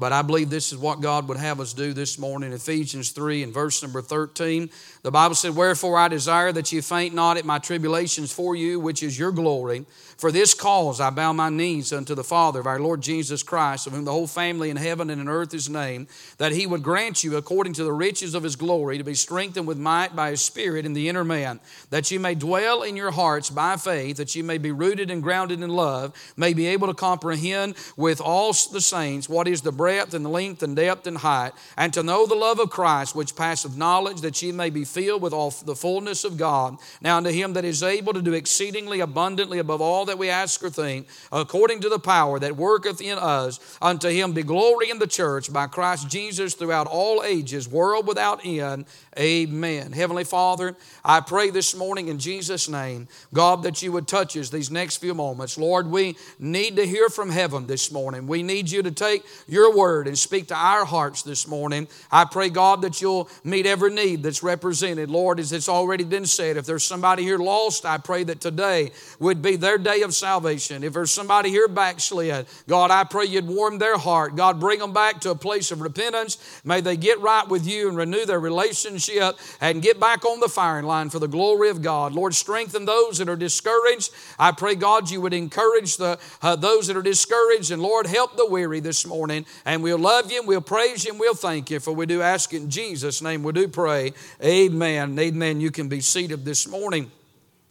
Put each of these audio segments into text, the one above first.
But I believe this is what God would have us do this morning. Ephesians 3 and verse number 13. The Bible said, Wherefore I desire that you faint not at my tribulations for you, which is your glory. For this cause I bow my knees unto the Father of our Lord Jesus Christ, of whom the whole family in heaven and in earth is named, that he would grant you, according to the riches of his glory, to be strengthened with might by his Spirit in the inner man, that you may dwell in your hearts by faith, that you may be rooted and grounded in love, may be able to comprehend with all the saints what is the and the length and depth and height, and to know the love of Christ, which passeth knowledge, that ye may be filled with all the fullness of God. Now unto him that is able to do exceedingly abundantly above all that we ask or think, according to the power that worketh in us. Unto him be glory in the church by Christ Jesus throughout all ages, world without end. Amen. Heavenly Father, I pray this morning in Jesus' name, God, that you would touch us these next few moments. Lord, we need to hear from heaven this morning. We need you to take your word and speak to our hearts this morning. I pray, God, that you'll meet every need that's represented. Lord, as it's already been said, if there's somebody here lost, I pray that today would be their day of salvation. If there's somebody here backslid, God, I pray you'd warm their heart. God, bring them back to a place of repentance. May they get right with you and renew their relationship relationship and get back on the firing line for the glory of God. Lord, strengthen those that are discouraged. I pray, God, you would encourage the, uh, those that are discouraged. And Lord, help the weary this morning. And we'll love you and we'll praise you and we'll thank you. For we do ask in Jesus' name. We do pray. Amen. Amen. You can be seated this morning.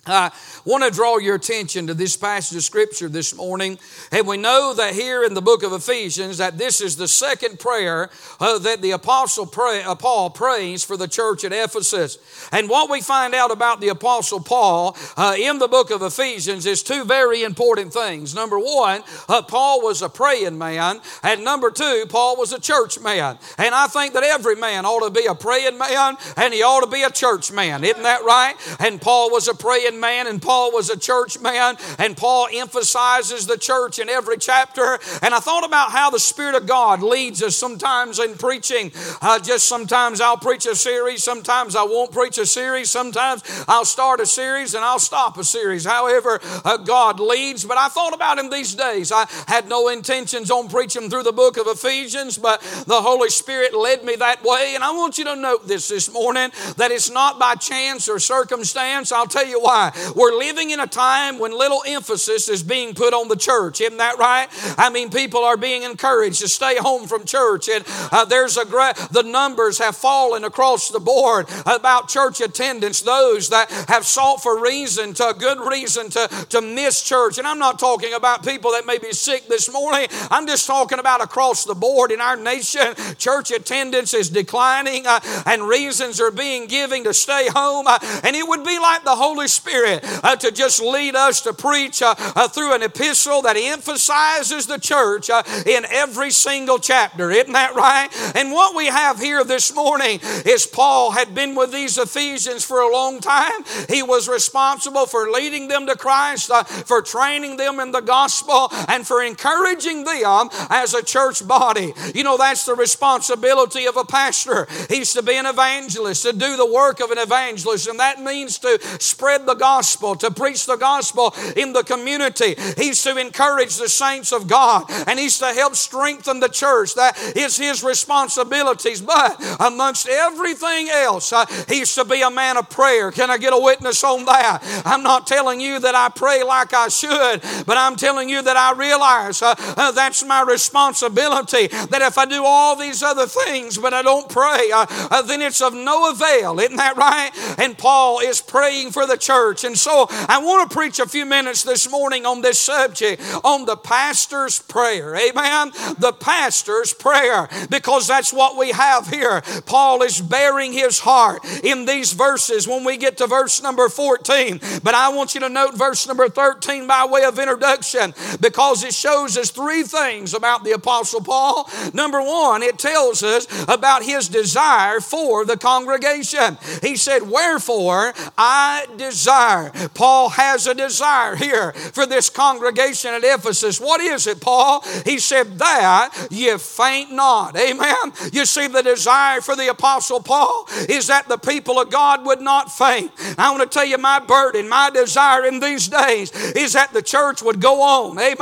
I want to draw your attention to this passage of scripture this morning. And we know that here in the book of Ephesians that this is the second prayer uh, that the apostle pray, uh, Paul prays for the church at Ephesus. And what we find out about the apostle Paul uh, in the book of Ephesians is two very important things. Number one, uh, Paul was a praying man. And number two, Paul was a church man. And I think that every man ought to be a praying man and he ought to be a church man. Isn't that right? And Paul was a praying man, and Paul was a church man, and Paul emphasizes the church in every chapter. And I thought about how the Spirit of God leads us sometimes in preaching. Uh, just sometimes I'll preach a series, sometimes I won't preach a series, sometimes I'll start a series and I'll stop a series. However, uh, God leads. But I thought about in these days. I had no intentions on preaching through the book of Ephesians, but the Holy Spirit led me that way. And I want you to note this this morning that it's not by chance or circumstance. I'll tell you why why? We're living in a time when little emphasis is being put on the church. Isn't that right? I mean, people are being encouraged to stay home from church, and uh, there's a gra- the numbers have fallen across the board about church attendance. Those that have sought for reason, to good reason to, to miss church. And I'm not talking about people that may be sick this morning. I'm just talking about across the board in our nation. Church attendance is declining, uh, and reasons are being given to stay home. Uh, and it would be like the Holy Spirit Spirit uh, to just lead us to preach uh, uh, through an epistle that emphasizes the church uh, in every single chapter. Isn't that right? And what we have here this morning is Paul had been with these Ephesians for a long time. He was responsible for leading them to Christ, uh, for training them in the gospel, and for encouraging them as a church body. You know, that's the responsibility of a pastor. He's to be an evangelist, to do the work of an evangelist, and that means to spread the gospel, to preach the gospel in the community. He's to encourage the saints of God and he's to help strengthen the church. That is his responsibilities. But amongst everything else, uh, he's to be a man of prayer. Can I get a witness on that? I'm not telling you that I pray like I should, but I'm telling you that I realize uh, uh, that's my responsibility. That if I do all these other things, but I don't pray, uh, uh, then it's of no avail. Isn't that right? And Paul is praying for the church church. And so I want to preach a few minutes this morning on this subject, on the pastor's prayer. Amen. The pastor's prayer, because that's what we have here. Paul is baring his heart in these verses when we get to verse number 14. But I want you to note verse number 13 by way of introduction, because it shows us three things about the Apostle Paul. Number one, it tells us about his desire for the congregation. He said, Wherefore I desire desire. Paul has a desire here for this congregation at Ephesus. What is it, Paul? He said, That ye faint not. Amen. You see, the desire for the Apostle Paul is that the people of God would not faint. I want to tell you, my burden, my desire in these days is that the church would go on. Amen.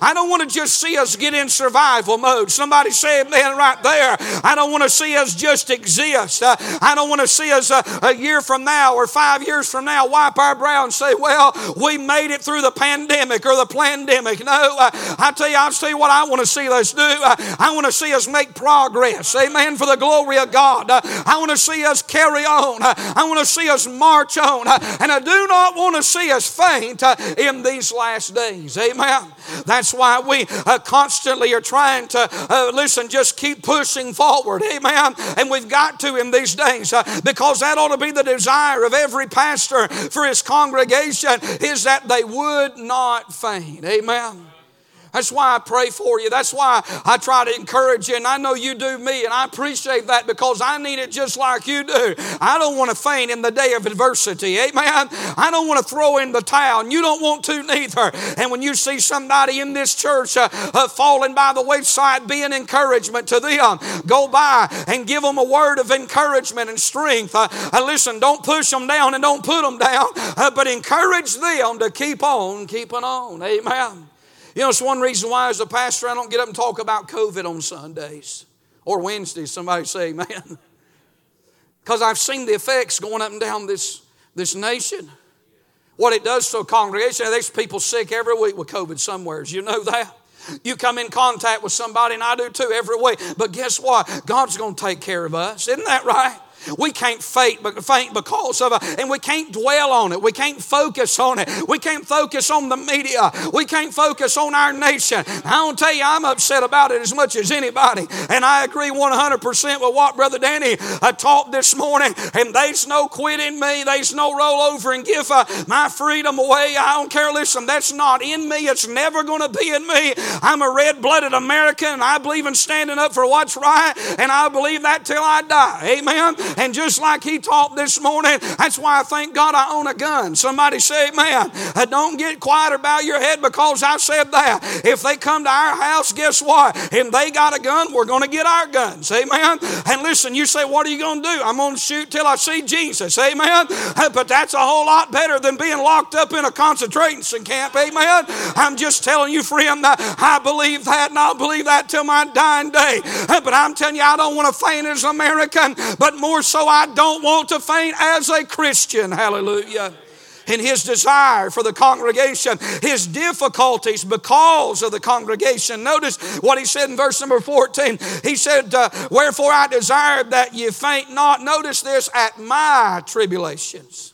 I don't want to just see us get in survival mode. Somebody say amen right there. I don't want to see us just exist. Uh, I don't want to see us a year from now or five years from now wipe our brow and say, well, we made it through the pandemic or the pandemic. No, uh, I tell you, I'll tell you what I want to see us do. Uh, I want to see us make progress. Amen. For the glory of God. Uh, I want to see us carry on. Uh, I want to see us march on. and I do not want to see us faint in these last days. Amen. That's why we constantly are trying to, listen, just keep pushing forward. Amen. And we've got to in these days because that ought to be the desire of every pastor for his congregation is that they would not faint. Amen. That's why I pray for you. That's why I try to encourage you. And I know you do me, and I appreciate that because I need it just like you do. I don't want to faint in the day of adversity. Amen. I don't want to throw in the towel, and you don't want to neither. And when you see somebody in this church uh, uh, falling by the wayside, be an encouragement to them. Go by and give them a word of encouragement and strength. Uh, uh listen, don't push them down and don't put them down, uh, but encourage them to keep on keeping on. Amen. You know, it's one reason why, as a pastor, I don't get up and talk about COVID on Sundays or Wednesdays. Somebody say, man. Because I've seen the effects going up and down this, this nation. What it does to a congregation, there's people sick every week with COVID somewheres. You know that? You come in contact with somebody, and I do too every week. But guess what? God's going to take care of us. Isn't that right? We can't faint, because of it, and we can't dwell on it. We can't focus on it. We can't focus on the media. We can't focus on our nation. I to tell you, I'm upset about it as much as anybody, and I agree 100% with what Brother Danny uh, taught this morning. And there's no quit in me. There's no roll over and give my freedom away. I don't care. Listen, that's not in me. It's never going to be in me. I'm a red-blooded American. And I believe in standing up for what's right, and I believe that till I die. Amen. And just like he taught this morning, that's why I thank God I own a gun. Somebody say, man, uh, don't get quiet about your head because I said that. If they come to our house, guess what? And they got a gun, we're going to get our guns. Amen. And listen, you say, what are you going to do? I'm going to shoot till I see Jesus. Amen. Uh, but that's a whole lot better than being locked up in a concentration camp. Amen. I'm just telling you, friend, I believe that and I'll believe that till my dying day. Uh, but I'm telling you, I don't want to faint as an American, but more so I don't want to faint as a Christian. Hallelujah in his desire for the congregation, his difficulties because of the congregation. Notice what he said in verse number 14. He said, uh, Wherefore I desire that ye faint not. Notice this at my tribulations.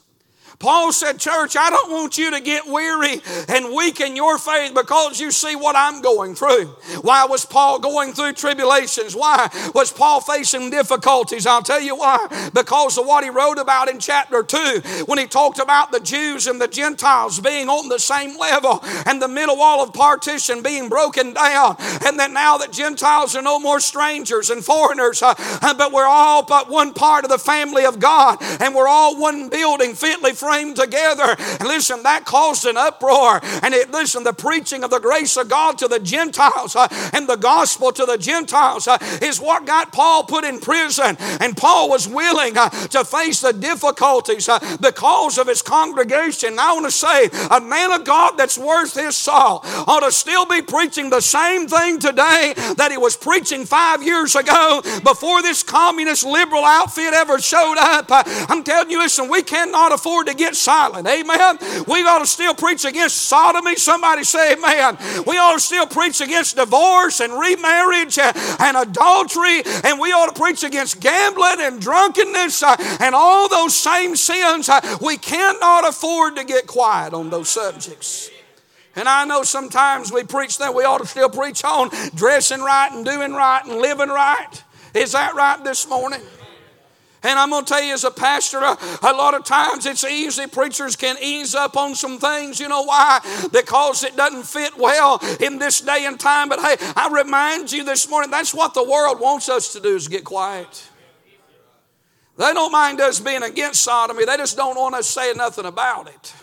Paul said, Church, I don't want you to get weary and weaken your faith because you see what I'm going through. Why was Paul going through tribulations? Why was Paul facing difficulties? I'll tell you why. Because of what he wrote about in chapter 2 when he talked about the Jews and the Gentiles being on the same level and the middle wall of partition being broken down. And that now that Gentiles are no more strangers and foreigners, uh, but we're all but one part of the family of God and we're all one building fitly framed together. And listen, that caused an uproar. And it, listen, the preaching of the grace of God to the Gentiles uh, and the gospel to the Gentiles uh, is what got Paul put in prison. And Paul was willing uh, to face the difficulties uh, because of his congregation. And I want to say, a man of God that's worth his salt ought to still be preaching the same thing today that he was preaching five years ago before this communist liberal outfit ever showed up. Uh, I'm telling you, listen, we cannot afford to get silent. Amen. We ought to still preach against sodomy. Somebody say amen. We ought to still preach against divorce and remarriage and adultery. And we ought to preach against gambling and drunkenness uh, and all those same sins. Uh, we cannot afford to get quiet on those subjects. And I know sometimes we preach that we ought to still preach on dressing right and doing right and living right. Is that right this morning? And I'm going to tell you, as a pastor, a, a, lot of times it's easy. Preachers can ease up on some things. You know why? Because it doesn't fit well in this day and time. But hey, I remind you this morning that's what the world wants us to do is get quiet. They don't mind us being against sodomy, they just don't want us saying nothing about it.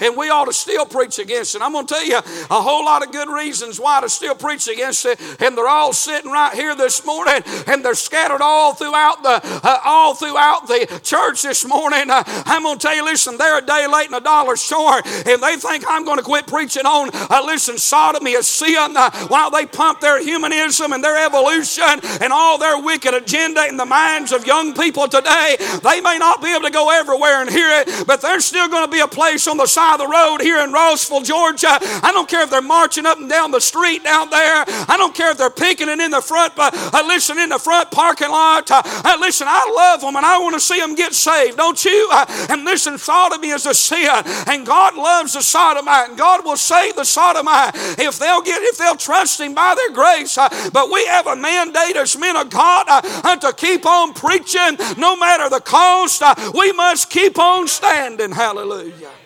And we ought to still preach against it. I'm going to tell you a whole lot of good reasons why to still preach against it. And they're all sitting right here this morning, and they're scattered all throughout the uh, all throughout the church this morning. Uh, I'm going to tell you, listen, they're a day late and a dollar short, and they think I'm going to quit preaching on uh, listen, sodomy is sin uh, while they pump their humanism and their evolution and all their wicked agenda in the minds of young people today. They may not be able to go everywhere and hear it, but there's still going to be a place on the side side of the road here in Rossville, Georgia. I don't care if they're marching up and down the street down there. I don't care if they're picketing in the front, but uh, listen, in the front parking lot. Uh, uh, listen, I love them and I want to see them get saved, don't you? Uh, and listen, sodomy is a sin, and God loves the sodomite, and God will save the sodomite if they'll get if they'll trust Him by their grace. Uh, but we have a mandate as men of God uh, to keep on preaching, no matter the cost. we must keep on standing. Hallelujah.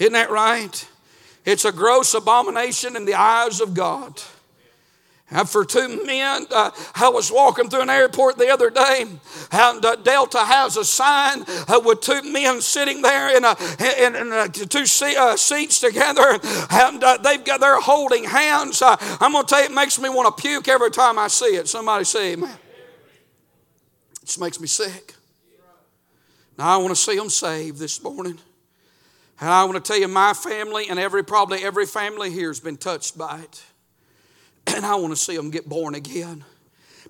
Isn't that right? It's a gross abomination in the eyes of God. And for two men, uh, I was walking through an airport the other day, and uh, Delta has a sign uh, with two men sitting there in, a, in, in a, two uh, seats together, and uh, they've got they're holding hands. Uh, I'm going to tell you, it makes me want to puke every time I see it. Somebody say, "Man, it just makes me sick." Now I want to see them saved this morning. And I want to tell you, my family and every probably every family here has been touched by it. And I want to see them get born again.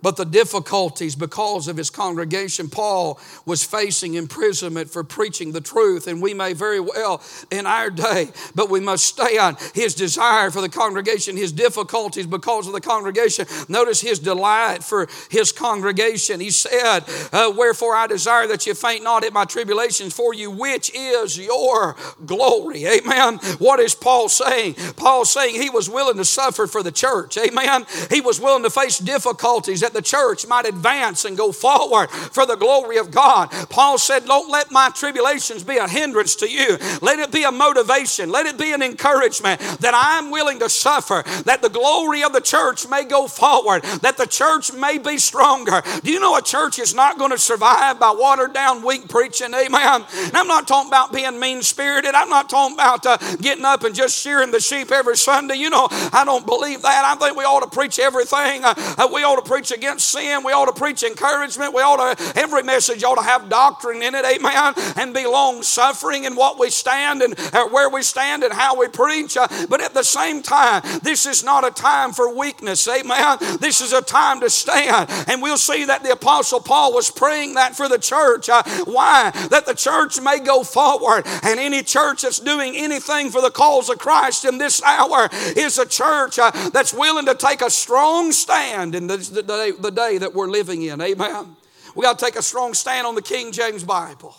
But the difficulties because of his congregation, Paul was facing imprisonment for preaching the truth, and we may very well in our day, but we must stay on his desire for the congregation, his difficulties because of the congregation. Notice his delight for his congregation. He said, uh, Wherefore I desire that you faint not at my tribulations for you, which is your glory. Amen. What is Paul saying? Paul saying he was willing to suffer for the church. Amen. He was willing to face difficulties that the church might advance and go forward for the glory of God. Paul said, Don't let my tribulations be a hindrance to you. Let it be a motivation. Let it be an encouragement that I'm willing to suffer, that the glory of the church may go forward, that the church may be stronger. Do you know a church is not going to survive by watered down, weak preaching? Amen. And I'm not talking about being mean spirited. I'm not talking about uh, getting up and just shearing the sheep every Sunday. You know, I don't believe that. I think we ought to preach everything. Uh, we ought to preach against sin. We ought to preach encouragement. We ought to, every message ought to have doctrine in it, amen, and be long suffering in what we stand and uh, where we stand and how we preach. Uh, but at the same time, this is not a time for weakness, amen. This is a time to stand. And we'll see that the Apostle Paul was praying that for the church. Uh, why? That the church may go forward. And any church that's doing anything for the cause of Christ in this hour is a church that's willing to take a strong stand in the, the, the day that we're living in. Amen. We got to take a strong stand on the King James Bible.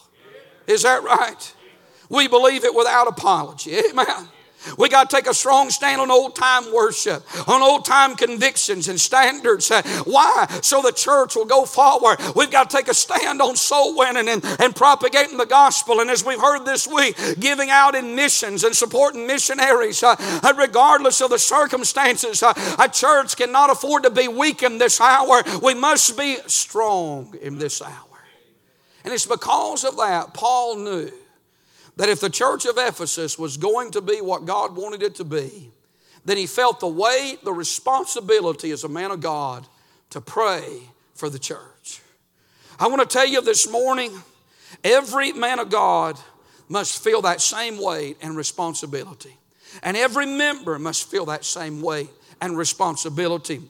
Is that right? We believe it without apology. Amen. We got to take a strong stand on old time worship, on old time convictions and standards. Why? So the church will go forward. We've got to take a stand on soul winning and, and propagating the gospel. And as we've heard this week, giving out in missions and supporting missionaries, uh, regardless of the circumstances. Uh, a church cannot afford to be weak in this hour. We must be strong in this hour. And it's because of that Paul knew that if the church of Ephesus was going to be what God wanted it to be, then he felt the weight, the responsibility as a man of God to pray for the church. I want to tell you this morning every man of God must feel that same weight and responsibility. And every member must feel that same weight and responsibility.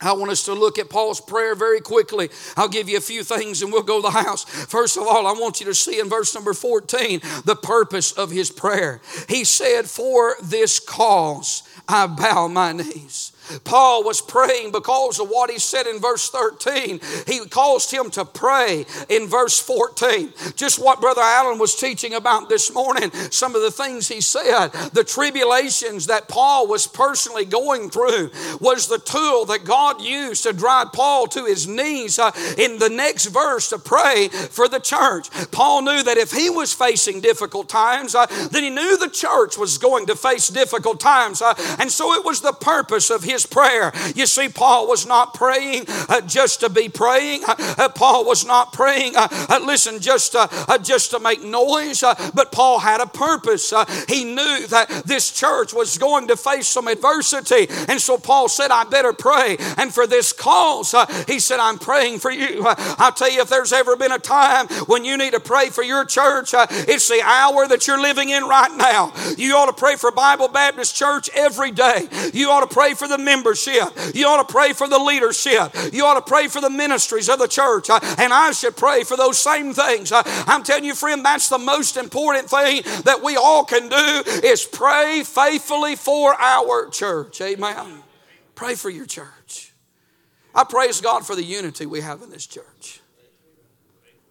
I want us to look at Paul's prayer very quickly. I'll give you a few things and we'll go to the house. First of all, I want you to see in verse number 14 the purpose of his prayer. He said, For this cause I bow my knees. Paul was praying because of what he said in verse 13. He caused him to pray in verse 14. Just what Brother Allen was teaching about this morning, some of the things he said. The tribulations that Paul was personally going through was the tool that God used to drive Paul to his knees uh, in the next verse to pray for the church. Paul knew that if he was facing difficult times, uh, then he knew the church was going to face difficult times. Uh, and so it was the purpose of his his prayer. You see, Paul was not praying uh, just to be praying. Uh, Paul was not praying, uh, uh, listen, just, uh, just to make noise, but Paul had a purpose. he knew that this church was going to face some adversity. And so Paul said, I better pray. And for this cause, he said, I'm praying for you. I'll tell you, if there's ever been a time when you need to pray for your church, it's the hour that you're living in right now. You ought to pray for Bible Baptist Church every day. You ought to pray for the membership. You ought to pray for the leadership. You ought to pray for the ministries of the church. Uh, and I should pray for those same things. Uh, I'm telling you, friend, that's the most important thing that we all can do is pray faithfully for our church. Amen. Pray for your church. I praise God for the unity we have in this church.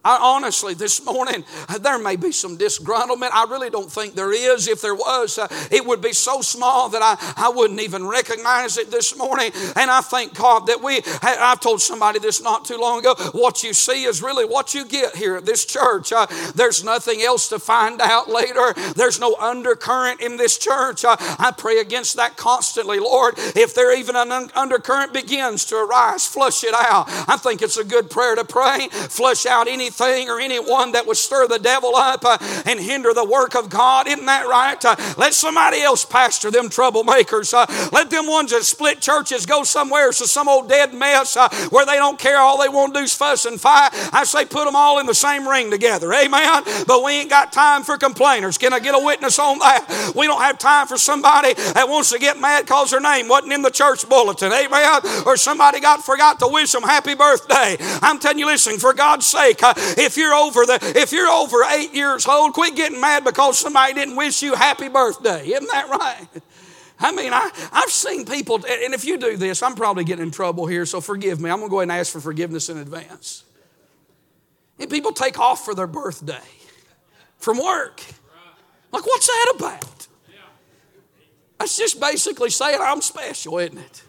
I honestly, this morning, there may be some disgruntlement. I really don't think there is. If there was, uh, it would be so small that I, I wouldn't even recognize it this morning. And I thank God that we, I've told somebody this not too long ago, what you see is really what you get here at this church. Uh, there's nothing else to find out later. There's no undercurrent in this church. Uh, I pray against that constantly, Lord. If there even an undercurrent begins to arise, flush it out. I think it's a good prayer to pray. Flush out anything anything or anyone that would stir the devil up uh, and hinder the work of God. Isn't that right? Uh, let somebody else pastor them troublemakers. Uh, let them ones that split churches go somewhere to some old dead mess where they don't care. All they want to do is fuss and fight. I say put them all in the same ring together. Amen. But we ain't got time for complainers. Can I get a witness on that? We don't have time for somebody that wants to get mad because their name wasn't in the church bulletin. Amen. Or somebody got forgot to wish them happy birthday. I'm telling you, listen, for God's sake, uh, if you're over the if you're over eight years old, quit getting mad because somebody didn't wish you happy birthday. Isn't that right? I mean, I, I've seen people, and if you do this, I'm probably getting in trouble here, so forgive me. I'm going to go ahead and ask for forgiveness in advance. And people take off for their birthday from work. Like, what's that about? That's just basically saying I'm special, isn't it?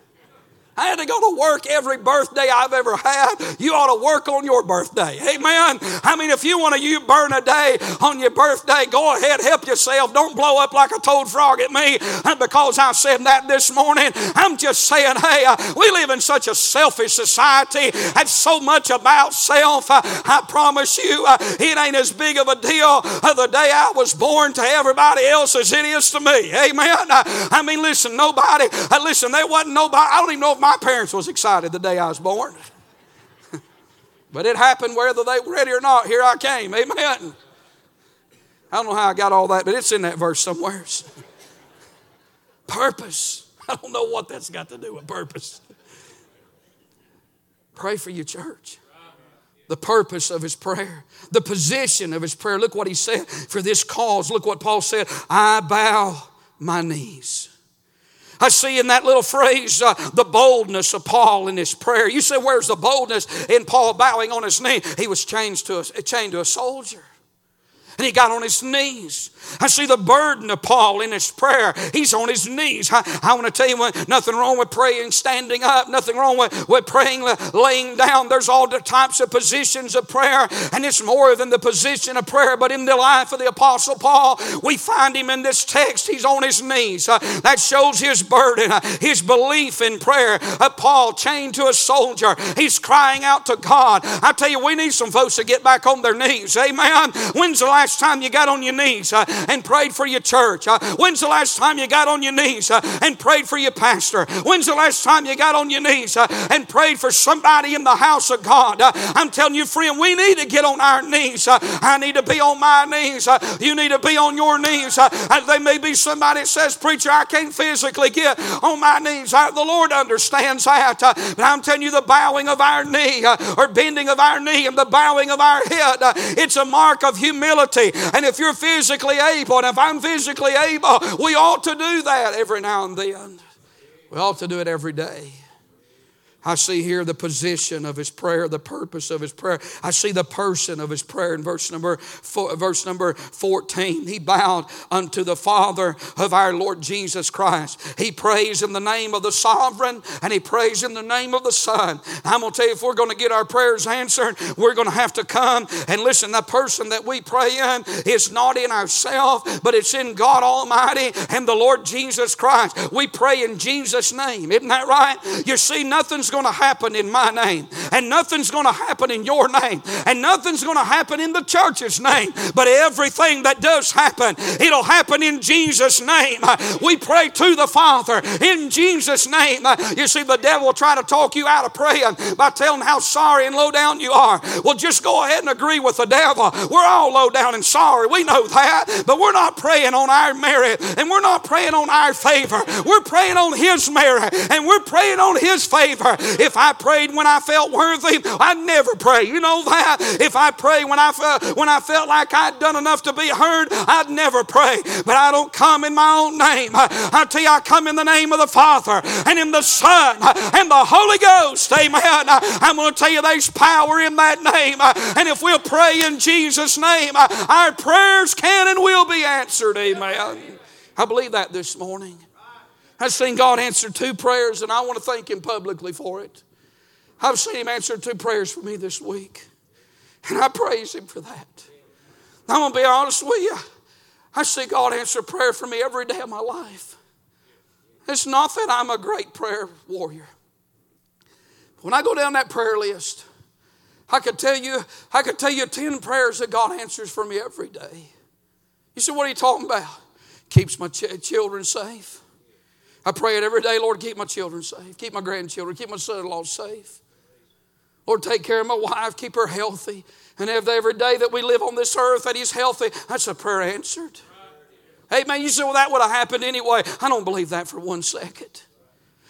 I had to go to work every birthday I've ever had. You ought to work on your birthday. Amen. I mean, if you want to you burn a day on your birthday, go ahead, help yourself. Don't blow up like a toad frog at me because I said that this morning. I'm just saying, hey, uh, we live in such a selfish society. That's so much about self. Uh, I promise you, uh, it ain't as big of a deal the day I was born to everybody else as it is to me. Amen. I mean, listen, nobody, listen, there wasn't nobody, I don't even know if my parents was excited the day I was born. but it happened whether they were ready or not. Here I came. Amen. I don't know how I got all that, but it's in that verse somewhere. purpose. I don't know what that's got to do with purpose. Pray for your church. The purpose of his prayer, the position of his prayer. Look what he said. For this cause, look what Paul said I bow my knees. I see in that little phrase uh, the boldness of Paul in his prayer. You say, where's the boldness in Paul bowing on his knee? He was chained to a, chained to a soldier. And he got on his knees. I see the burden of Paul in his prayer. He's on his knees. I, I want to tell you, nothing wrong with praying standing up, nothing wrong with, with praying laying down. There's all the types of positions of prayer, and it's more than the position of prayer. But in the life of the Apostle Paul, we find him in this text. He's on his knees. Uh, that shows his burden, uh, his belief in prayer. Uh, Paul chained to a soldier, he's crying out to God. I tell you, we need some folks to get back on their knees. Amen. When's the last time you got on your knees? Uh, and prayed for your church? Uh, when's the last time you got on your knees uh, and prayed for your pastor? When's the last time you got on your knees uh, and prayed for somebody in the house of God? Uh, I'm telling you, friend, we need to get on our knees. Uh, I need to be on my knees. You need to be on your knees. There may be somebody that says, Preacher, I can't physically get on my knees. The Lord understands that. But I'm telling you, the bowing of our knee or bending of our knee and the bowing of our head, it's a mark of humility. And if you're physically able, and if I'm physically able, we ought to do that every now and then. We ought to do it every day. I see here the position of his prayer, the purpose of his prayer. I see the person of his prayer in verse number four, verse number 14. He bowed unto the Father of our Lord Jesus Christ. He prays in the name of the sovereign and he prays in the name of the Son. I'm going to tell you, if we're going to get our prayers answered, we're going to have to come and listen. The person that we pray in is not in ourselves, but it's in God Almighty and the Lord Jesus Christ. We pray in Jesus' name. Isn't that right? You see, nothing's going to happen in my name, and nothing's going to happen in your name, and nothing's going to happen in the church's name. But everything that does happen, it'll happen in Jesus' name. We pray to the Father in Jesus' name. You see, the devil will try to talk you out of praying by telling how sorry and low down you are. Well, just go ahead and agree with the devil. We're all low down and sorry. We know that. But we're not praying on our merit and we're not praying on our favor. We're praying on His merit and we're praying on His favor. If I prayed when I felt worthy, I'd never pray. You know that? If I prayed when I felt when I felt like I'd done enough to be heard, I'd never pray. But I don't come in my own name. I tell you, I come in the name of the Father and in the Son and the Holy Ghost. Amen. I'm going to tell you there's power in that name. And if we'll pray in Jesus' name, our prayers can and will be answered. Amen. I believe that this morning. I've seen God answer two prayers, and I want to thank Him publicly for it. I've seen Him answer two prayers for me this week, and I praise Him for that. I'm going to be honest with you. I see God answer prayer for me every day of my life. It's not that I'm a great prayer warrior. When I go down that prayer list, I could tell you, I could tell you 10 prayers that God answers for me every day. You say, what are you talking about? Keeps my ch- children safe I pray it every day, Lord, keep my children safe, keep my grandchildren, keep my son in law safe. Lord, take care of my wife, keep her healthy. And every day that we live on this earth that he's healthy, that's a prayer answered. Man, you say, well, that would have happened anyway. I don't believe that for one second.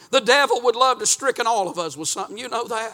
The devil would love to stricken all of us with something. You know that.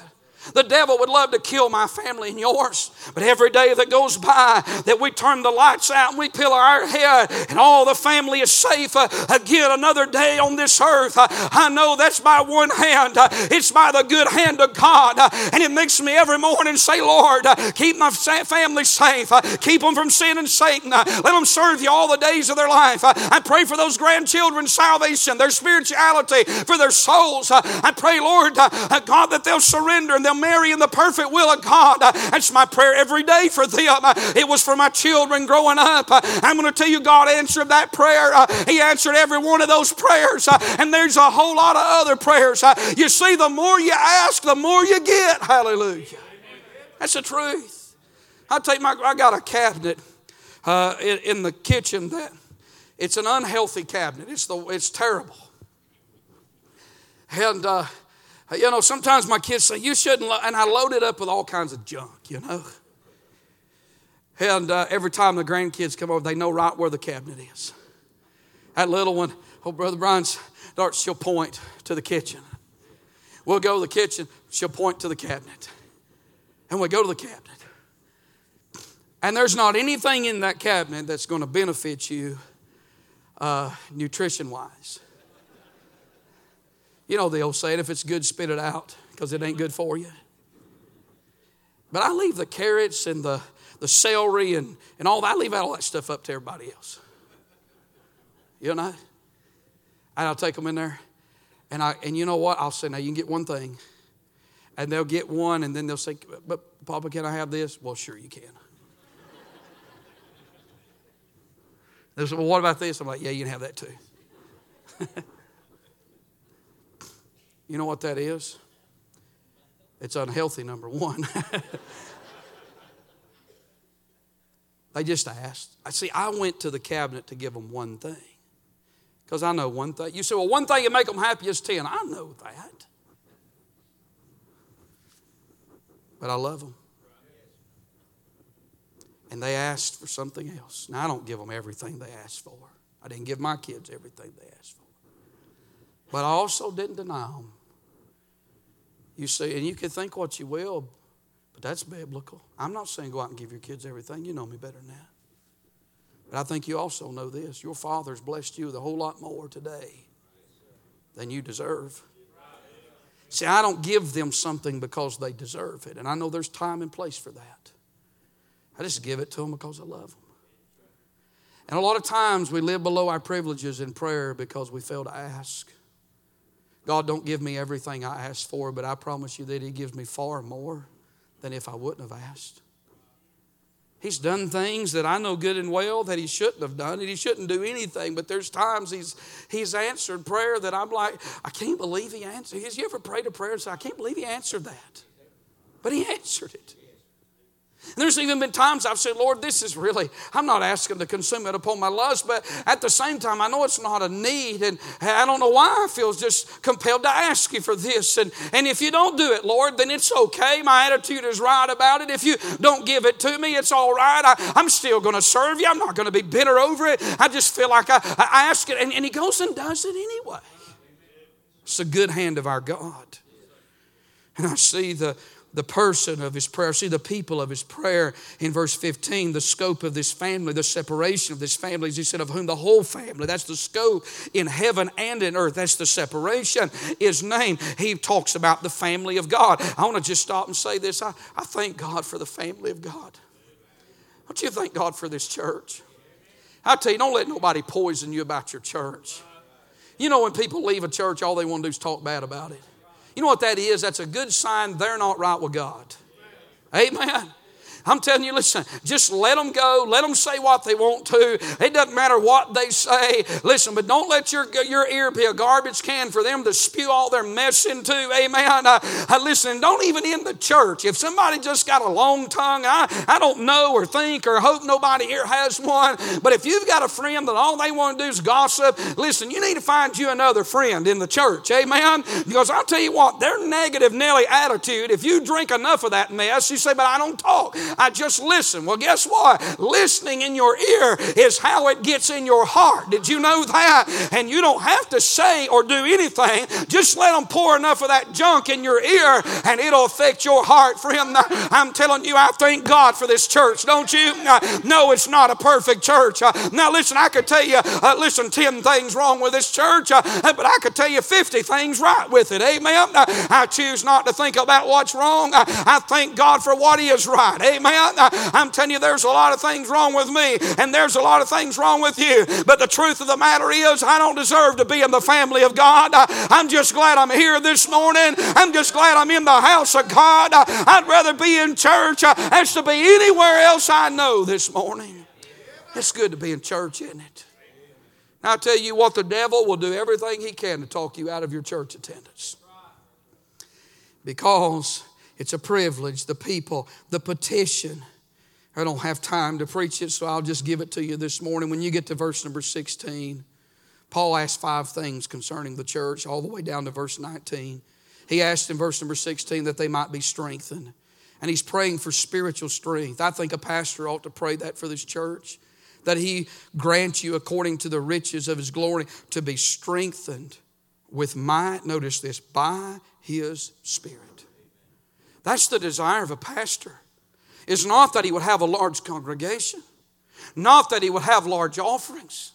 The devil would love to kill my family and yours. But every day that goes by, that we turn the lights out and we pillow our head and all the family is safe uh, again another day on this earth, uh, I know that's by one hand. Uh, it's by the good hand of God. Uh, and it makes me every morning say, Lord, uh, keep my family safe. Uh, keep them from sin and Satan. let them serve you all the days of their life. I pray for those grandchildren's salvation, their spirituality, for their souls. I pray, Lord, God, that they'll surrender and they'll marry in the perfect will of God. That's my prayer every day for them. It was for my children growing up. I'm going to tell you, God answered that prayer. He answered every one of those prayers. And there's a whole lot of other prayers. You see, the more you ask, the more you get. Hallelujah. That's the truth. I take my, I got a cabinet uh, in, in the kitchen that it's an unhealthy cabinet. It's the, it's terrible. And uh, you know, sometimes my kids say, You shouldn't, lo-, and I load it up with all kinds of junk, you know. And uh, every time the grandkids come over, they know right where the cabinet is. That little one, oh, Brother Brian's daughter, she'll point to the kitchen. We'll go to the kitchen, she'll point to the cabinet. And we go to the cabinet. And there's not anything in that cabinet that's going to benefit you uh, nutrition wise. You know the old saying, if it's good, spit it out, because it ain't good for you. But I leave the carrots and the, the celery and, and all that, I leave all that stuff up to everybody else. You know? And I'll take them in there. And, I, and you know what? I'll say, now you can get one thing. And they'll get one, and then they'll say, but Papa, can I have this? Well, sure you can. They say, well, what about this? I'm like, yeah, you can have that too. You know what that is? It's unhealthy, number one. they just asked. I see, I went to the cabinet to give them one thing. Because I know one thing. You say, well, one thing that make them happy is 10. I know that. But I love them. And they asked for something else. Now, I don't give them everything they asked for. I didn't give my kids everything they asked for. But I also didn't deny them you see, and you can think what you will, but that's biblical. I'm not saying go out and give your kids everything. You know me better than that. But I think you also know this your Father's blessed you with a whole lot more today than you deserve. See, I don't give them something because they deserve it. And I know there's time and place for that. I just give it to them because I love them. And a lot of times we live below our privileges in prayer because we fail to ask. God, don't give me everything I asked for, but I promise you that He gives me far more than if I wouldn't have asked. He's done things that I know good and well that he shouldn't have done, and he shouldn't do anything. But there's times he's he's answered prayer that I'm like, I can't believe he answered. Has you ever prayed a prayer and said, I can't believe he answered that? But he answered it. And there's even been times I've said, Lord, this is really, I'm not asking to consume it upon my lust, but at the same time, I know it's not a need, and I don't know why I feel just compelled to ask you for this. And, and if you don't do it, Lord, then it's okay. My attitude is right about it. If you don't give it to me, it's all right. I, am still going to serve you. I'm not going to be bitter over it. I just feel like I, I ask it, and, and He goes and does it anyway. It's a good hand of our God. And I see the the person of his prayer. See the people of his prayer in verse 15, the scope of this family, the separation of this family. As he said, of whom the whole family, that's the scope in heaven and in earth, that's the separation, is named. He talks about the family of God. I want to just stop and say this. I, I thank God for the family of God. Don't you thank God for this church? I tell you, don't let nobody poison you about your church. You know, when people leave a church, all they want to do is talk bad about it. You know what that is? That's a good sign they're not right with God. Amen. I'm telling you, listen, just let them go. Let them say what they want to. It doesn't matter what they say. Listen, but don't let your, your ear be a garbage can for them to spew all their mess into. Amen. Uh, uh, listen, don't even in the church. If somebody just got a long tongue, I, I don't know or think or hope nobody here has one. But if you've got a friend that all they want to do is gossip, listen, you need to find you another friend in the church. Amen. Because I'll tell you what, their negative Nelly attitude, if you drink enough of that mess, you say, but I don't talk. I just listen. Well, guess what? Listening in your ear is how it gets in your heart. Did you know that? And you don't have to say or do anything. Just let them pour enough of that junk in your ear and it'll affect your heart, friend. I'm telling you, I thank God for this church, don't you? No, it's not a perfect church. Now, listen, I could tell you, uh, listen, 10 things wrong with this church, uh, but I could tell you 50 things right with it. Amen. I choose not to think about what's wrong. I thank God for what He is right. Amen. I'm telling you, there's a lot of things wrong with me, and there's a lot of things wrong with you. But the truth of the matter is, I don't deserve to be in the family of God. I'm just glad I'm here this morning. I'm just glad I'm in the house of God. I'd rather be in church uh, as to be anywhere else I know this morning. It's good to be in church, isn't it? I'll tell you what, the devil will do everything he can to talk you out of your church attendance. Because it's a privilege, the people, the petition. I don't have time to preach it, so I'll just give it to you this morning. When you get to verse number 16, Paul asked five things concerning the church, all the way down to verse 19. He asked in verse number 16 that they might be strengthened. And he's praying for spiritual strength. I think a pastor ought to pray that for this church, that he grant you, according to the riches of his glory, to be strengthened with might, notice this, by his Spirit. That's the desire of a pastor. Is not that he would have a large congregation, not that he would have large offerings,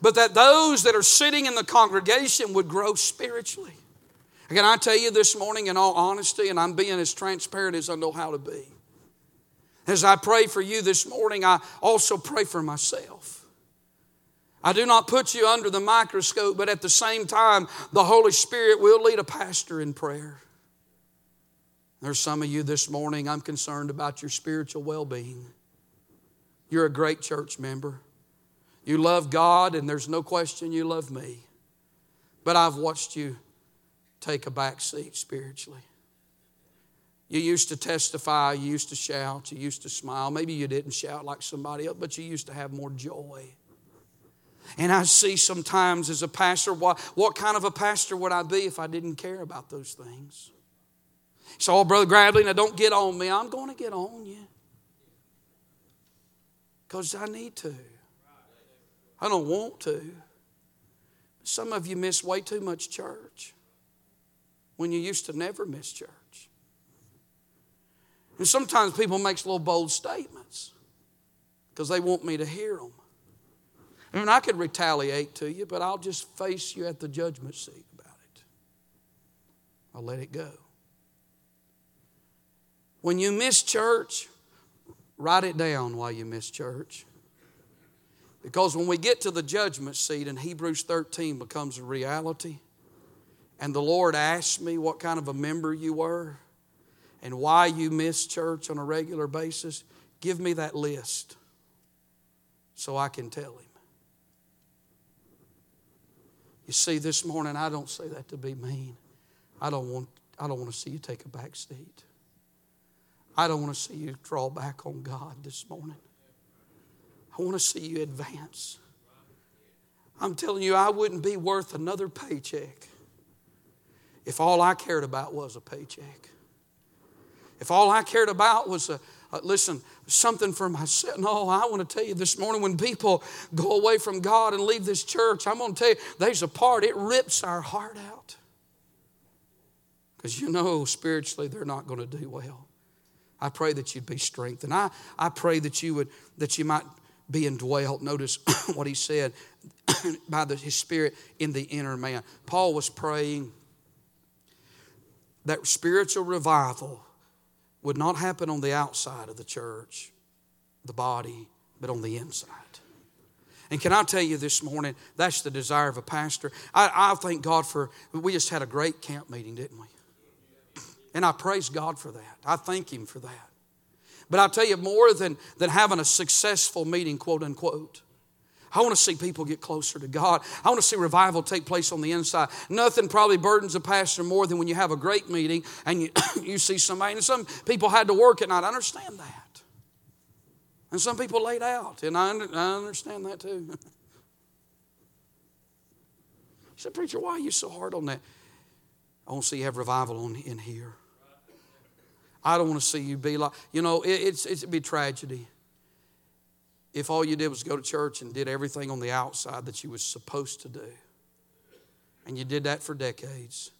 but that those that are sitting in the congregation would grow spiritually. Can I tell you this morning, in all honesty, and I'm being as transparent as I know how to be. As I pray for you this morning, I also pray for myself. I do not put you under the microscope, but at the same time, the Holy Spirit will lead a pastor in prayer. There's some of you this morning, I'm concerned about your spiritual well being. You're a great church member. You love God, and there's no question you love me. But I've watched you take a back seat spiritually. You used to testify, you used to shout, you used to smile. Maybe you didn't shout like somebody else, but you used to have more joy. And I see sometimes as a pastor, what, what kind of a pastor would I be if I didn't care about those things? So, oh, Brother Gradley, now don't get on me. I'm going to get on you. Because I need to. I don't want to. Some of you miss way too much church when you used to never miss church. And sometimes people make little bold statements because they want me to hear them. I mean, I could retaliate to you, but I'll just face you at the judgment seat. About it. I'll let it go. When you miss church, write it down while you miss church. Because when we get to the judgment seat and Hebrews 13 becomes a reality, and the Lord asks me what kind of a member you were and why you miss church on a regular basis, give me that list so I can tell Him. You see, this morning I don't say that to be mean. I don't want, I don't want to see you take a back seat. I don't want to see you draw back on God this morning. I want to see you advance. I'm telling you, I wouldn't be worth another paycheck if all I cared about was a paycheck. If all I cared about was a, listen, something for myself. No, I want to tell you this morning when people go away from God and leave this church, I'm going to tell you, there's a part, it rips our heart out. Because you know, spiritually, they're not going to do well. I pray that you'd be strengthened. I, I pray that you would that you might be indwelt. Notice what he said by the, his spirit in the inner man. Paul was praying that spiritual revival would not happen on the outside of the church, the body, but on the inside. And can I tell you this morning, that's the desire of a pastor. I, I thank God for, we just had a great camp meeting, didn't we? And I praise God for that. I thank Him for that. But I'll tell you, more than, than having a successful meeting, quote unquote, I want to see people get closer to God. I want to see revival take place on the inside. Nothing probably burdens a pastor more than when you have a great meeting and you, you see somebody, and some people had to work at night. I understand that. And some people laid out, and I, under, I understand that too. He said, Preacher, why are you so hard on that? I want to see you have revival on, in here. I don't want to see you be like, you know, it, it's, it'd be tragedy if all you did was go to church and did everything on the outside that you was supposed to do, and you did that for decades,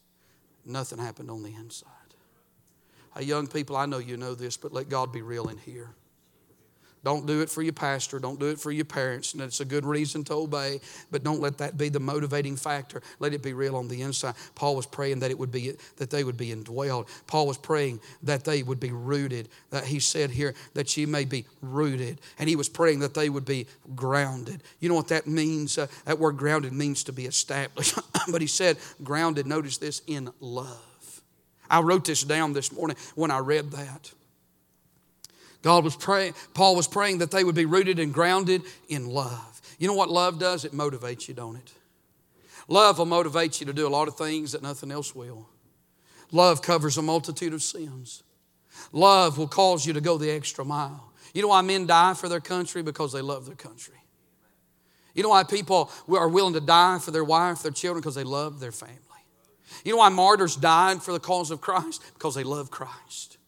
nothing happened on the inside. Young people, I know you know this, but let God be real in here. Don't do it for your pastor. Don't do it for your parents. And it's a good reason to obey, but don't let that be the motivating factor. Let it be real on the inside. Paul was praying that it would be that they would be indwelled. Paul was praying that they would be rooted. That he said here that you may be rooted, and he was praying that they would be grounded. You know what that means? Uh, that word grounded means to be established. but he said grounded. Notice this in love. I wrote this down this morning when I read that. God was praying, Paul was praying that they would be rooted and grounded in love. You know what love does? It motivates you, don't it? Love will motivate you to do a lot of things that nothing else will. Love covers a multitude of sins. Love will cause you to go the extra mile. You know why men die for their country? Because they love their country. You know why people are willing to die for their wife, their children? Because they love their family. You know why martyrs died for the cause of Christ? Because they love Christ.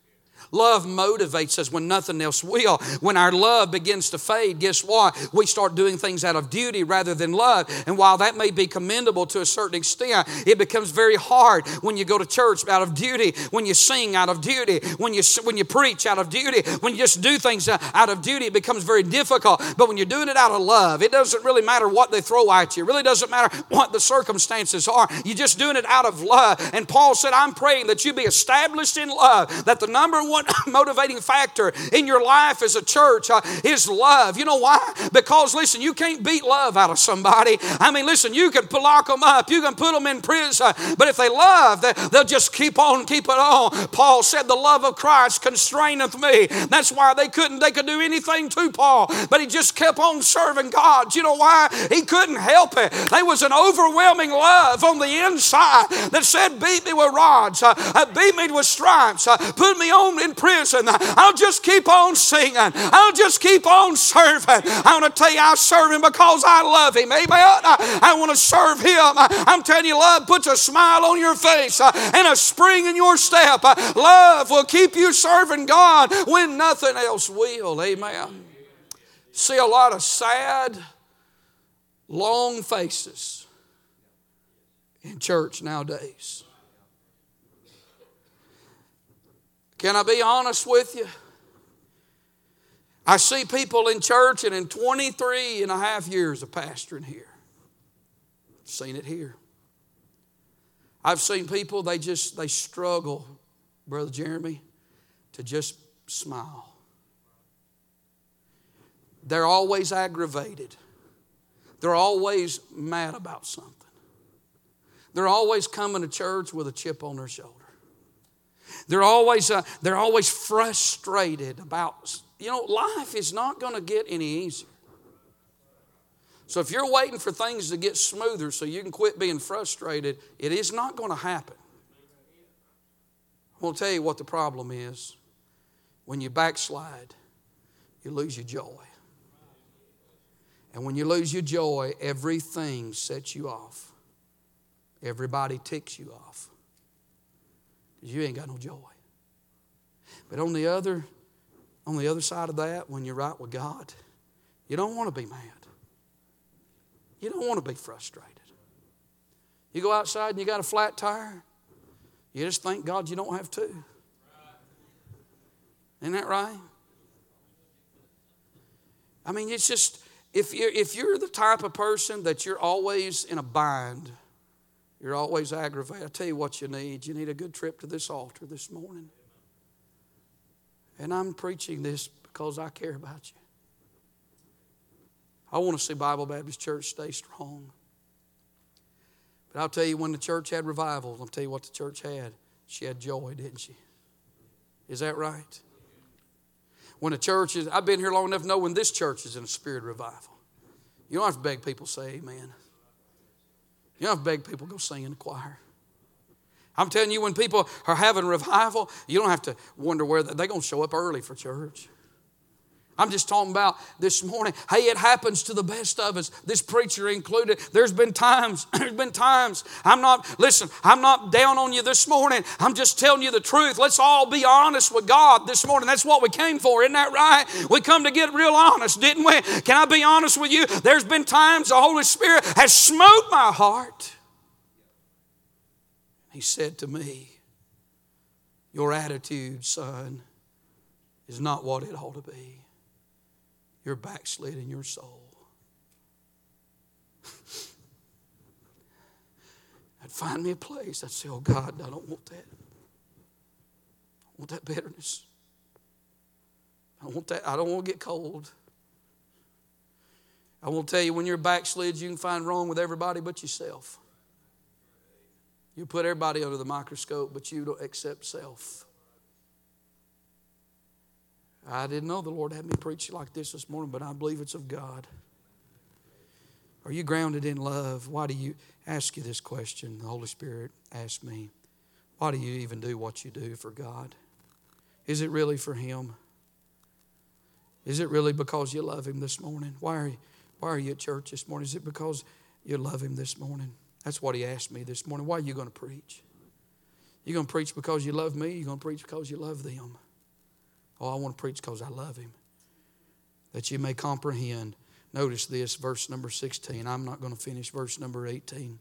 Love motivates us when nothing else will. When our love begins to fade, guess what? We start doing things out of duty rather than love. And while that may be commendable to a certain extent, it becomes very hard when you go to church out of duty, when you sing out of duty, when you, when you preach out of duty, when you just do things uh, out of duty, it becomes very difficult. But when you're doing it out of love, it doesn't really matter what they throw at you. It really doesn't matter what the circumstances are. You're just doing it out of love. And Paul said, I'm praying that you be established in love, that the number one motivating factor in your life as a church uh, is love. You know why? Because, listen, you can't beat love out of somebody. I mean, listen, you can lock them up, you can put them in prison, but if they love, they, they'll just keep on, keep it on. Paul said, The love of Christ constraineth me. That's why they couldn't, they could do anything to Paul, but he just kept on serving God. You know why? He couldn't help it. There was an overwhelming love on the inside that said, Beat me with rods, uh, beat me with stripes, uh, put me on in prison. I'll just keep on singing. I'll just keep on serving. I want to tell you, I serve Him because I love Him. Amen. I, I want to serve Him. I'm telling you, love puts a smile on your face uh, and a spring in your step. Uh, love will keep you serving God when nothing else will. Amen. See a lot of sad, long faces in church nowadays. Can I be honest with you? I see people in church, and in 23 and a half years of pastoring here, seen it here. I've seen people, they just, they struggle, Brother Jeremy, to just smile. They're always aggravated. They're always mad about something. They're always coming to church with a chip on their shoulder. They're always, uh, they're always frustrated about, you know, life is not going to get any easier. So if you're waiting for things to get smoother so you can quit being frustrated, it is not going to happen. I'm going to tell you what the problem is. When you backslide, you lose your joy. And when you lose your joy, everything sets you off. Everybody ticks you off. You ain't got no joy. But on the other, on the other side of that, when you're right with God, you don't want to be mad. You don't want to be frustrated. You go outside and you got a flat tire, you just thank God you don't have two. Isn't that right? I mean, it's just, if you're, if you're the type of person that you're always in a bind, you're always aggravated, I tell you what you need. You need a good trip to this altar this morning. And I'm preaching this because I care about you. I want to see Bible Baptist Church stay strong. But I'll tell you, when the church had revival, I'll tell you what the church had. She had joy, didn't she? Is that right? When the church is, I've been here long enough to know when this church is in a spirit revival. You don't have to beg people say amen. You don't have to beg people go sing in the choir. I'm telling you, when people are having revival, you don't have to wonder where they're going to show up early for church. I'm just talking about this morning. Hey, it happens to the best of us, this preacher included. There's been times, there's been times. I'm not, listen, I'm not down on you this morning. I'm just telling you the truth. Let's all be honest with God this morning. That's what we came for, isn't that right? We come to get real honest, didn't we? Can I be honest with you? There's been times the Holy Spirit has smote my heart. He said to me, Your attitude, son, is not what it ought to be you're backslid in your soul. I'd find me a place. I'd say, Oh God, I don't want that. I want that bitterness. I want that. I don't want to get cold. I to tell you, when you're backslid, you can find wrong with everybody but yourself. You put everybody under the microscope, but you don't accept self. I didn't know the Lord had me preach like this this morning, but I believe it's of God. Are you grounded in love? Why do you ask you this question? The Holy Spirit asked me, Why do you even do what you do for God? Is it really for Him? Is it really because you love Him this morning? Why are you, why are you at church this morning? Is it because you love Him this morning? That's what He asked me this morning. Why are you going to preach? You're going to preach because you love me? you're going to preach because you love them? Oh, I want to preach because I love him. That you may comprehend. Notice this, verse number 16. I'm not going to finish verse number 18.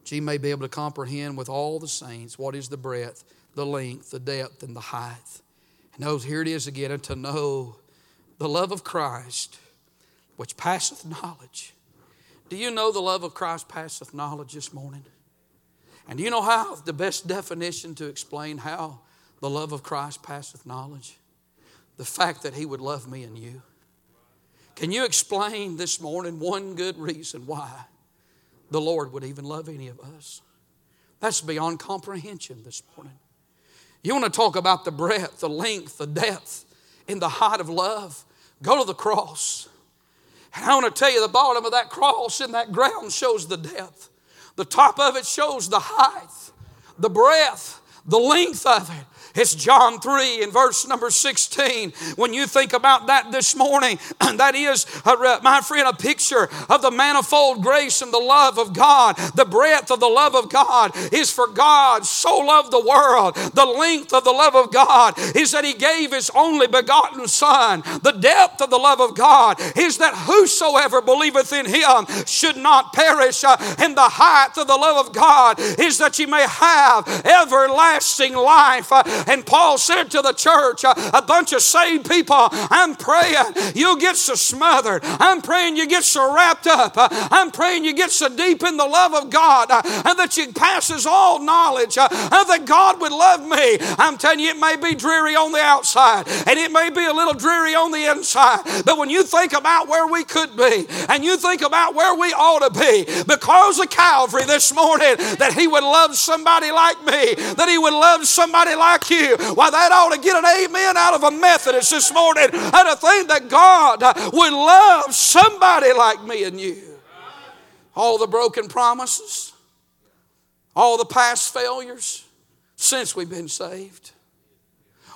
That you may be able to comprehend with all the saints what is the breadth, the length, the depth, and the height. And those, here it is again, and to know the love of Christ, which passeth knowledge. Do you know the love of Christ passeth knowledge this morning? And do you know how the best definition to explain how the love of Christ passeth knowledge. The fact that He would love me and you. Can you explain this morning one good reason why the Lord would even love any of us? That's beyond comprehension this morning. You want to talk about the breadth, the length, the depth, in the height of love? Go to the cross. And I want to tell you the bottom of that cross in that ground shows the depth. The top of it shows the height, the breadth, the length of it. It's John 3 in verse number 16. When you think about that this morning, that is, uh, my friend, a picture of the manifold grace and the love of God. The breadth of the love of God is for God so loved the world. The length of the love of God is that He gave His only begotten Son. The depth of the love of God is that whosoever believeth in Him should not perish. Uh, and the height of the love of God is that you may have everlasting life. Uh, And Paul said to the church, a bunch of saved people, I'm praying you'll get so smothered. I'm praying you get so wrapped up. I'm praying you get so deep in the love of God and that you passes all knowledge that God would love me. I'm telling you, it may be dreary on the outside and it may be a little dreary on the inside. But when you think about where we could be and you think about where we ought to be, because of Calvary this morning, that He would love somebody like me, that He would love somebody like you, why, that ought to get an amen out of a Methodist this morning. And to think that God would love somebody like me and you. All the broken promises, all the past failures since we've been saved.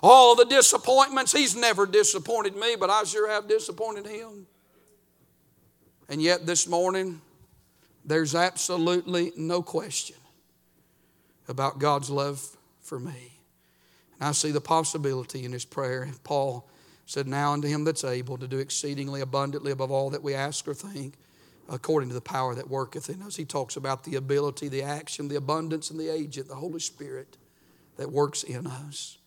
All the disappointments, he's never disappointed me, but I sure have disappointed him. And yet this morning, there's absolutely no question about God's love for me. And I see the possibility in his prayer. Paul said, Now unto him that's able to do exceedingly abundantly above all that we ask or think, according to the power that worketh in us. He talks about the ability, the action, the abundance, and the agent, the Holy Spirit that works in us.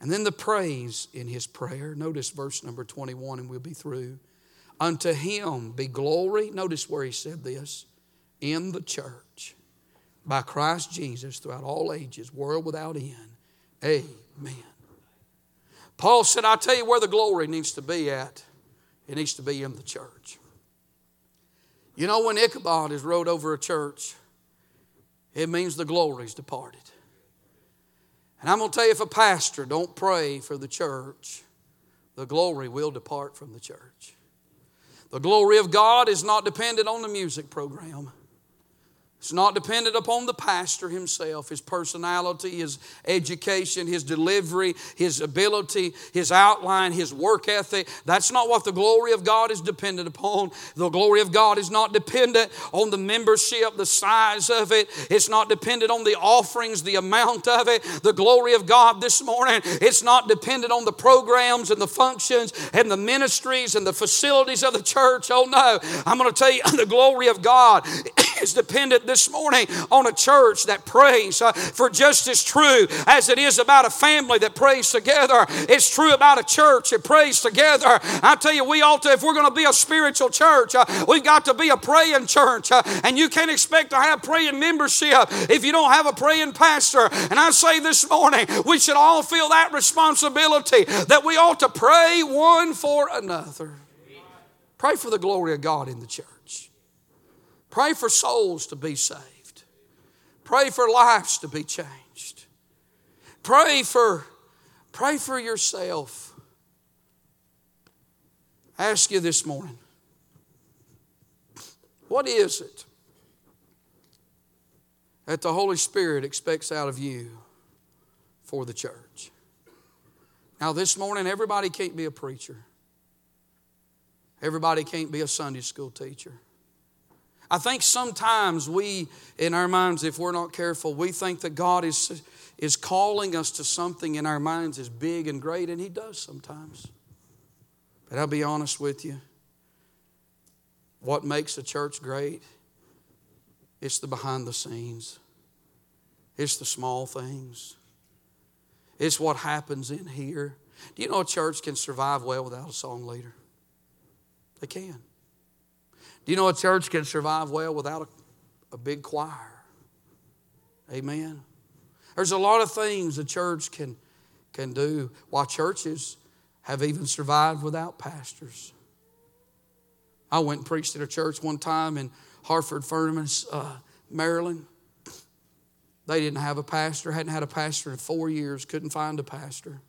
And then the praise in his prayer. Notice verse number 21, and we'll be through. Unto him be glory. Notice where he said this in the church by Christ Jesus throughout all ages, world without end. Amen. Paul said, I'll tell you where the glory needs to be at. It needs to be in the church. You know, when Ichabod is rode over a church, it means the glory's departed. And I'm going to tell you if a pastor don't pray for the church, the glory will depart from the church. The glory of God is not dependent on the music program. It's not dependent upon the pastor himself, his personality, his education, his delivery, his ability, his outline, his work ethic. That's not what the glory of God is dependent upon. The glory of God is not dependent on the membership, the size of it. It's not dependent on the offerings, the amount of it. The glory of God this morning, it's not dependent on the programs and the functions and the ministries and the facilities of the church. Oh no, I'm going to tell you the glory of God is dependent this morning on a church that prays uh, for just as true as it is about a family that prays together. It's true about a church that prays together. I tell you, we ought to, if we're going to be a spiritual church, uh, we've got to be a praying church. Uh, and you can't expect to have praying membership if you don't have a praying pastor. And I say this morning, we should all feel that responsibility that we ought to pray one for another. Pray for the glory of God in the church. Pray for souls to be saved. Pray for lives to be changed. Pray for, pray for yourself. I ask you this morning what is it that the Holy Spirit expects out of you for the church? Now, this morning, everybody can't be a preacher, everybody can't be a Sunday school teacher. I think sometimes we, in our minds, if we're not careful, we think that God is, is calling us to something in our minds is big and great, and He does sometimes. But I'll be honest with you what makes a church great? It's the behind the scenes, it's the small things, it's what happens in here. Do you know a church can survive well without a song leader? They can. Do you know a church can survive well without a, a big choir? Amen. There's a lot of things a church can, can do, while churches have even survived without pastors. I went and preached at a church one time in Hartford Furnace, uh, Maryland. They didn't have a pastor, hadn't had a pastor in four years, couldn't find a pastor.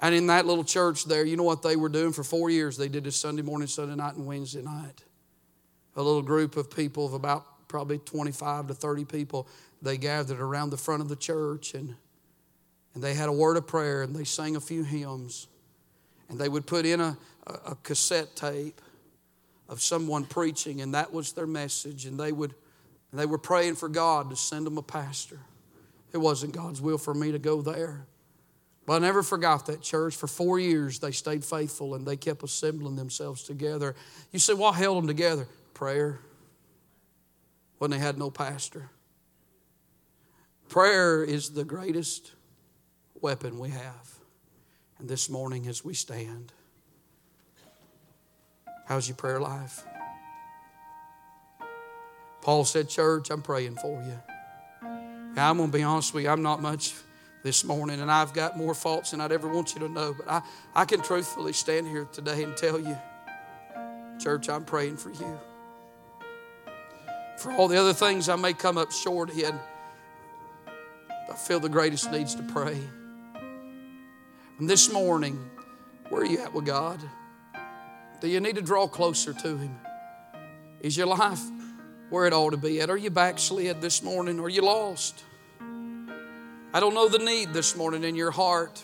And in that little church there, you know what they were doing for four years? They did this Sunday morning, Sunday night, and Wednesday night. A little group of people of about probably 25 to 30 people, they gathered around the front of the church and, and they had a word of prayer and they sang a few hymns. And they would put in a, a, a cassette tape of someone preaching, and that was their message. And they would and they were praying for God to send them a pastor. It wasn't God's will for me to go there. But I never forgot that church. For four years, they stayed faithful and they kept assembling themselves together. You say, what held them together? Prayer. When they had no pastor. Prayer is the greatest weapon we have. And this morning, as we stand, how's your prayer life? Paul said, Church, I'm praying for you. I'm going to be honest with you, I'm not much this morning, and I've got more faults than I'd ever want you to know, but I, I can truthfully stand here today and tell you, Church, I'm praying for you. For all the other things I may come up short in, I feel the greatest needs to pray. And this morning, where are you at with God? Do you need to draw closer to Him? Is your life where it ought to be at? Are you backslid this morning? Are you lost? I don't know the need this morning in your heart,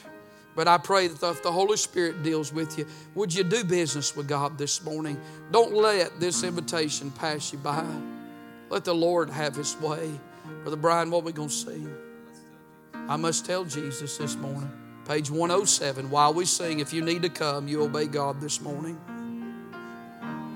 but I pray that if the Holy Spirit deals with you, would you do business with God this morning? Don't let this invitation pass you by. Let the Lord have His way. Brother Brian, what are we going to sing? I must tell Jesus this morning. Page 107. While we sing, if you need to come, you obey God this morning.